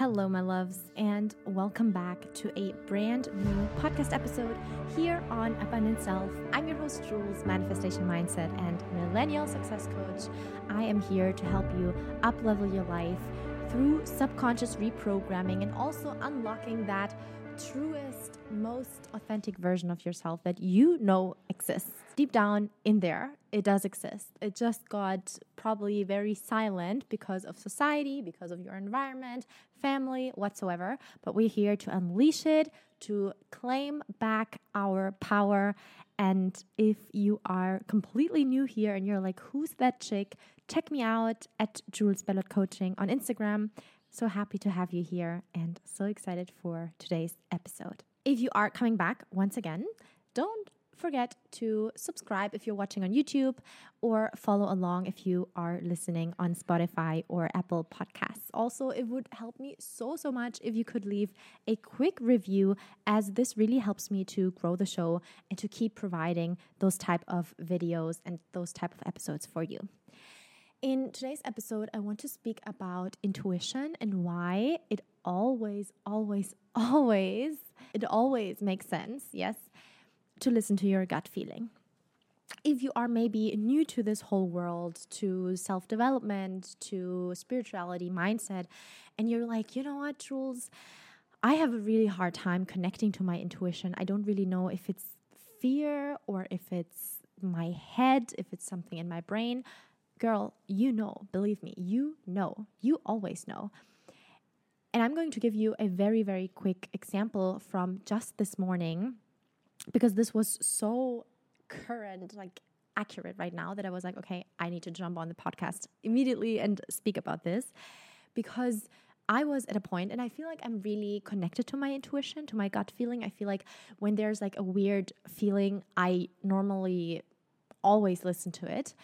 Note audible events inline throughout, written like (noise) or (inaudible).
Hello, my loves, and welcome back to a brand new podcast episode here on Abundant Self. I'm your host, Jules, Manifestation Mindset and Millennial Success Coach. I am here to help you uplevel your life through subconscious reprogramming and also unlocking that truest, most authentic version of yourself that you know exists. Deep down in there, it does exist. It just got probably very silent because of society, because of your environment, family, whatsoever. But we're here to unleash it, to claim back our power. And if you are completely new here and you're like, who's that chick? Check me out at Jules Belloth Coaching on Instagram so happy to have you here and so excited for today's episode. If you are coming back once again, don't forget to subscribe if you're watching on YouTube or follow along if you are listening on Spotify or Apple Podcasts. Also, it would help me so so much if you could leave a quick review as this really helps me to grow the show and to keep providing those type of videos and those type of episodes for you. In today's episode, I want to speak about intuition and why it always, always, (laughs) always, it always makes sense, yes, to listen to your gut feeling. If you are maybe new to this whole world, to self development, to spirituality, mindset, and you're like, you know what, Jules, I have a really hard time connecting to my intuition. I don't really know if it's fear or if it's my head, if it's something in my brain girl, you know, believe me, you know, you always know. And I'm going to give you a very, very quick example from just this morning because this was so current, like accurate right now that I was like, okay, I need to jump on the podcast immediately and speak about this because I was at a point and I feel like I'm really connected to my intuition, to my gut feeling. I feel like when there's like a weird feeling, I normally always listen to it.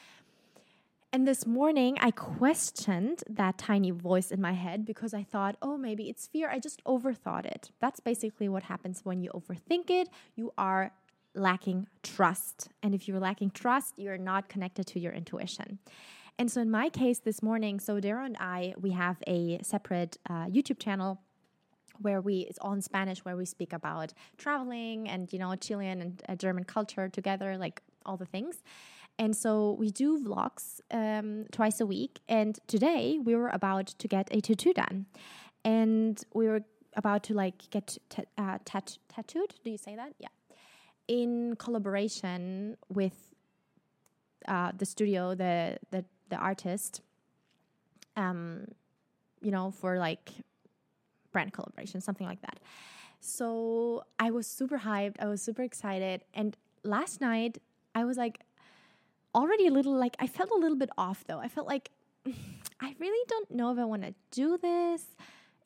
And this morning, I questioned that tiny voice in my head because I thought, oh, maybe it's fear. I just overthought it. That's basically what happens when you overthink it. You are lacking trust. And if you're lacking trust, you're not connected to your intuition. And so, in my case this morning, so Daryl and I, we have a separate uh, YouTube channel where we it's all in Spanish where we speak about traveling and you know Chilean and uh, German culture together like all the things and so we do vlogs um, twice a week. And today we were about to get a tattoo done. And we were about to like get uh, tat- tattooed. Do you say that? Yeah. In collaboration with uh, the studio, the, the, the artist, um, you know, for like brand collaboration, something like that. So I was super hyped. I was super excited. And last night I was like, already a little like I felt a little bit off though. I felt like (sighs) I really don't know if I want to do this.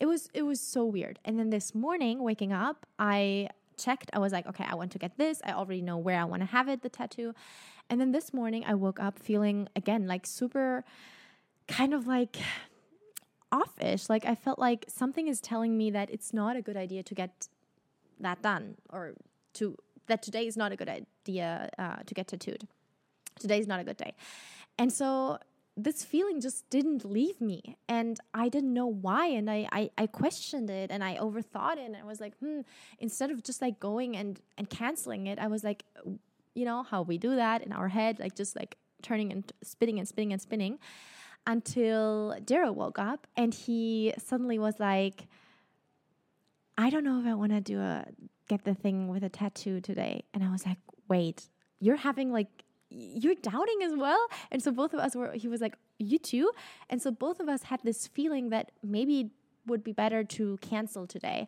It was it was so weird. And then this morning waking up, I checked. I was like, okay, I want to get this. I already know where I want to have it, the tattoo. And then this morning I woke up feeling again like super kind of like offish. Like I felt like something is telling me that it's not a good idea to get that done or to that today is not a good idea uh, to get tattooed today's not a good day. And so this feeling just didn't leave me and i didn't know why and I, I, I questioned it and i overthought it and i was like hmm instead of just like going and and canceling it i was like you know how we do that in our head like just like turning and spinning and spinning and spinning until daryl woke up and he suddenly was like i don't know if i want to do a get the thing with a tattoo today and i was like wait you're having like you're doubting as well. And so both of us were, he was like, you too. And so both of us had this feeling that maybe it would be better to cancel today.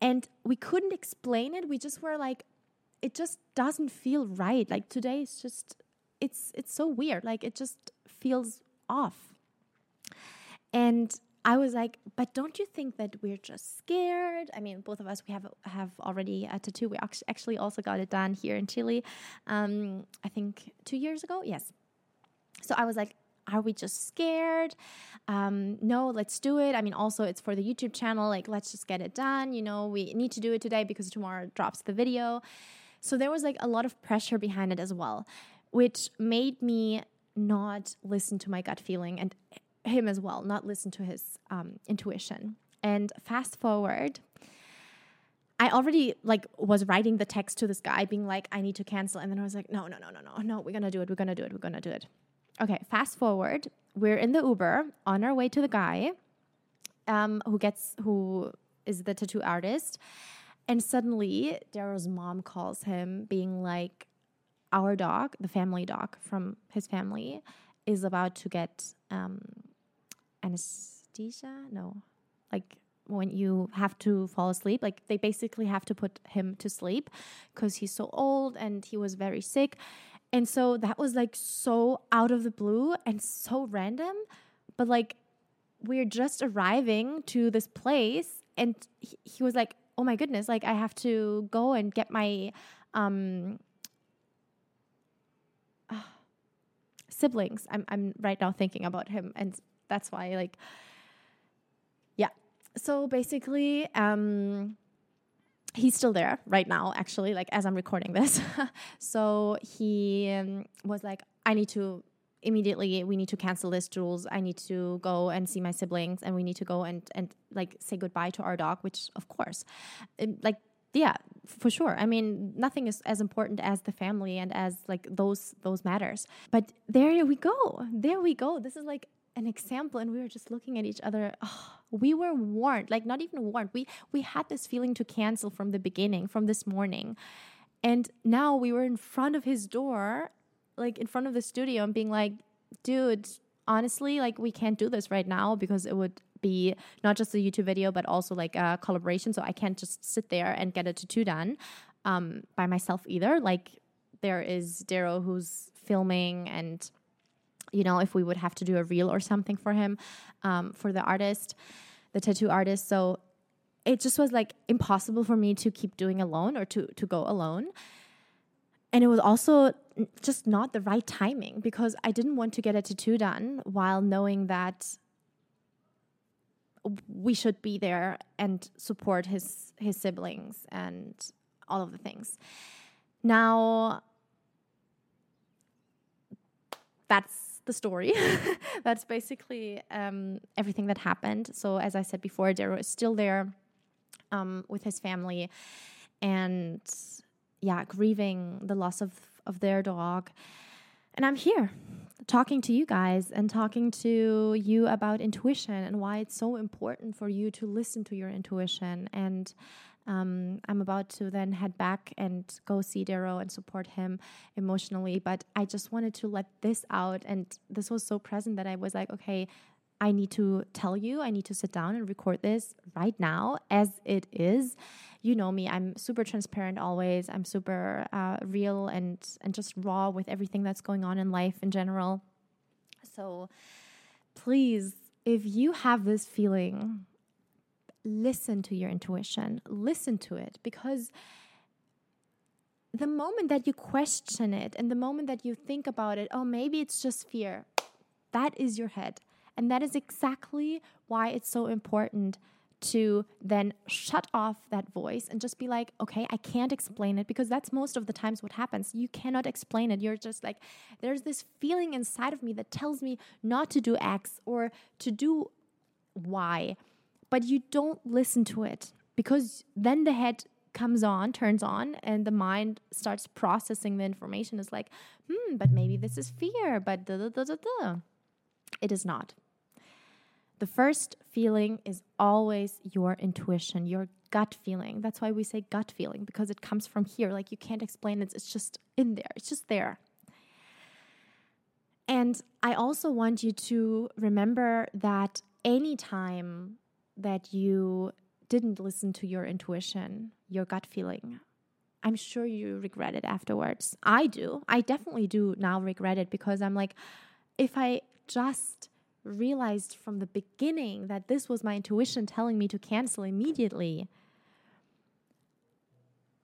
And we couldn't explain it. We just were like, it just doesn't feel right. Like today is just, it's, it's so weird. Like it just feels off. And I was like, but don't you think that we're just scared? I mean, both of us we have have already a tattoo. We actually also got it done here in Chile. Um, I think two years ago. Yes. So I was like, are we just scared? Um, no, let's do it. I mean, also it's for the YouTube channel. Like, let's just get it done. You know, we need to do it today because tomorrow drops the video. So there was like a lot of pressure behind it as well, which made me not listen to my gut feeling and him as well, not listen to his um, intuition. And fast forward, I already like was writing the text to this guy being like, I need to cancel. And then I was like, no, no, no, no, no, no, we're gonna do it, we're gonna do it, we're gonna do it. Okay, fast forward, we're in the Uber on our way to the guy um, who gets who is the tattoo artist. And suddenly Daryl's mom calls him being like, Our dog, the family dog from his family, is about to get um, anesthesia. No, like when you have to fall asleep like they basically have to put him to sleep because he's so old and he was very sick. And so that was like so out of the blue and so random. But like we're just arriving to this place and he, he was like oh my goodness like i have to go and get my um uh, (sighs) siblings. I'm, I'm right now thinking about him and that's why like yeah. so basically, um, he's still there right now, actually, like as I'm recording this. (laughs) so he um, was like, I need to immediately we need to cancel this jules. I need to go and see my siblings and we need to go and and like say goodbye to our dog which of course um, like yeah for sure. I mean nothing is as important as the family and as like those those matters. But there we go. There we go. This is like an example and we were just looking at each other oh, we were warned like not even warned we we had this feeling to cancel from the beginning from this morning. And now we were in front of his door like in front of the studio and being like dude honestly like we can't do this right now because it would be not just a youtube video but also like a collaboration so i can't just sit there and get a tattoo done um, by myself either. Like there is darrow who's filming and you know, if we would have to do a reel or something for him, um, for the artist, the tattoo artist. So it just was like impossible for me to keep doing alone or to to go alone. And it was also just not the right timing because I didn't want to get a tattoo done while knowing that we should be there and support his his siblings and all of the things. Now that's the story. (laughs) That's basically um, everything that happened. So, as I said before, Darrow is still there um, with his family and, yeah, grieving the loss of, of their dog. And I'm here talking to you guys and talking to you about intuition and why it's so important for you to listen to your intuition and um, I'm about to then head back and go see Darrow and support him emotionally. But I just wanted to let this out. And this was so present that I was like, okay, I need to tell you, I need to sit down and record this right now as it is. You know me, I'm super transparent always. I'm super uh, real and, and just raw with everything that's going on in life in general. So please, if you have this feeling listen to your intuition, listen to it because the moment that you question it and the moment that you think about it, oh, maybe it's just fear, that is your head. And that is exactly why it's so important to then shut off that voice and just be like, okay, I can't explain it because that's most of the times what happens. You cannot explain it. You're just like, there's this feeling inside of me that tells me not to do X or to do Y but you don't listen to it because then the head comes on, turns on, and the mind starts processing the information. It's like, hmm, but maybe this is fear, but da da da da da. It is not. The first feeling is always your intuition, your gut feeling. That's why we say gut feeling because it comes from here. Like you can't explain it, it's just in there, it's just there. And I also want you to remember that anytime that you didn't listen to your intuition, your gut feeling. I'm sure you regret it afterwards. I do. I definitely do now regret it because I'm like, if I just realized from the beginning that this was my intuition telling me to cancel immediately,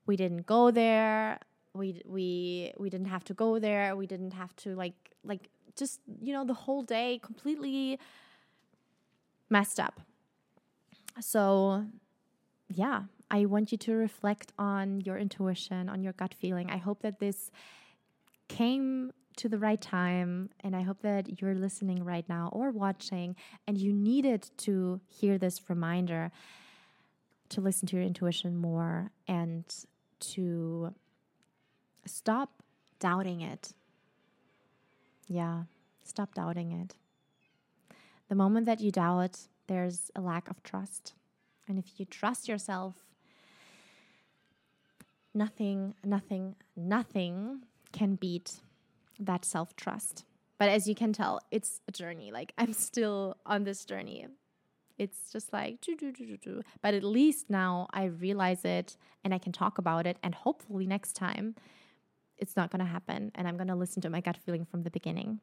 we didn't go there. We we we didn't have to go there. We didn't have to like like just you know the whole day completely messed up. So, yeah, I want you to reflect on your intuition, on your gut feeling. I hope that this came to the right time. And I hope that you're listening right now or watching and you needed to hear this reminder to listen to your intuition more and to stop doubting it. Yeah, stop doubting it. The moment that you doubt, there's a lack of trust. And if you trust yourself, nothing, nothing, nothing can beat that self trust. But as you can tell, it's a journey. Like I'm still on this journey. It's just like, but at least now I realize it and I can talk about it. And hopefully, next time, it's not going to happen. And I'm going to listen to my gut feeling from the beginning.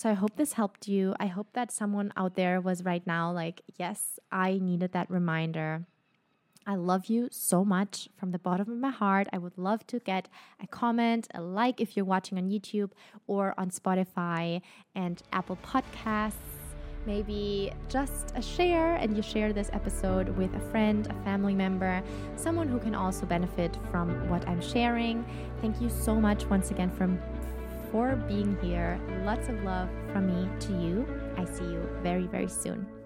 So I hope this helped you. I hope that someone out there was right now like, yes, I needed that reminder. I love you so much from the bottom of my heart. I would love to get a comment, a like if you're watching on YouTube or on Spotify and Apple Podcasts. Maybe just a share, and you share this episode with a friend, a family member, someone who can also benefit from what I'm sharing. Thank you so much once again from for being here. Lots of love from me to you. I see you very, very soon.